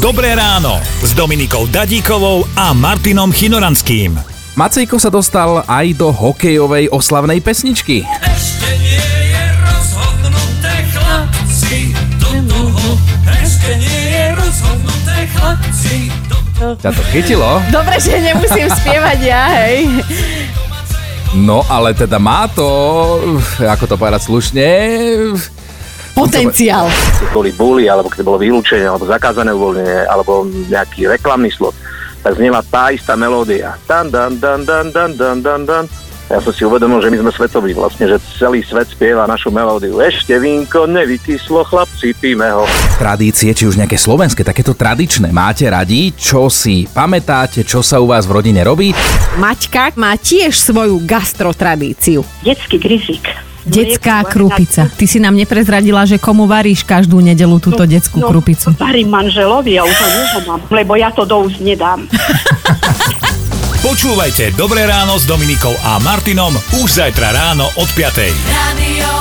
Dobré ráno s Dominikou Dadíkovou a Martinom Chinoranským. Macejko sa dostal aj do hokejovej oslavnej pesničky. Ešte nie je rozhodnuté chlapci do toho. Ešte nie je rozhodnuté chlapci do toho. Ťa to chytilo? Dobre, že nemusím spievať ja, hej. No ale teda má to, ako to povedať slušne, Potenciál. keď boli búly, alebo keď bolo vylúčenie, alebo zakázané uvoľnenie, alebo nejaký reklamný slot, tak znela tá istá melódia. Dan, dan, dan, dan, dan, dan, dan, dan. Ja som si uvedomil, že my sme svetoví vlastne, že celý svet spieva našu melódiu. Ešte vínko nevytyslo, chlapci, píme ho. tradície, či už nejaké slovenské, takéto tradičné, máte radi, čo si pamätáte, čo sa u vás v rodine robí? Maťka má tiež svoju gastrotradíciu. Detský grizík. Detská krupica. Ty si nám neprezradila, že komu varíš každú nedelu túto detskú No, krupicu. Varím manželovi a už ho nehodám, lebo ja to do úst nedám. Počúvajte Dobré ráno s Dominikou a Martinom už zajtra ráno od 5. Radio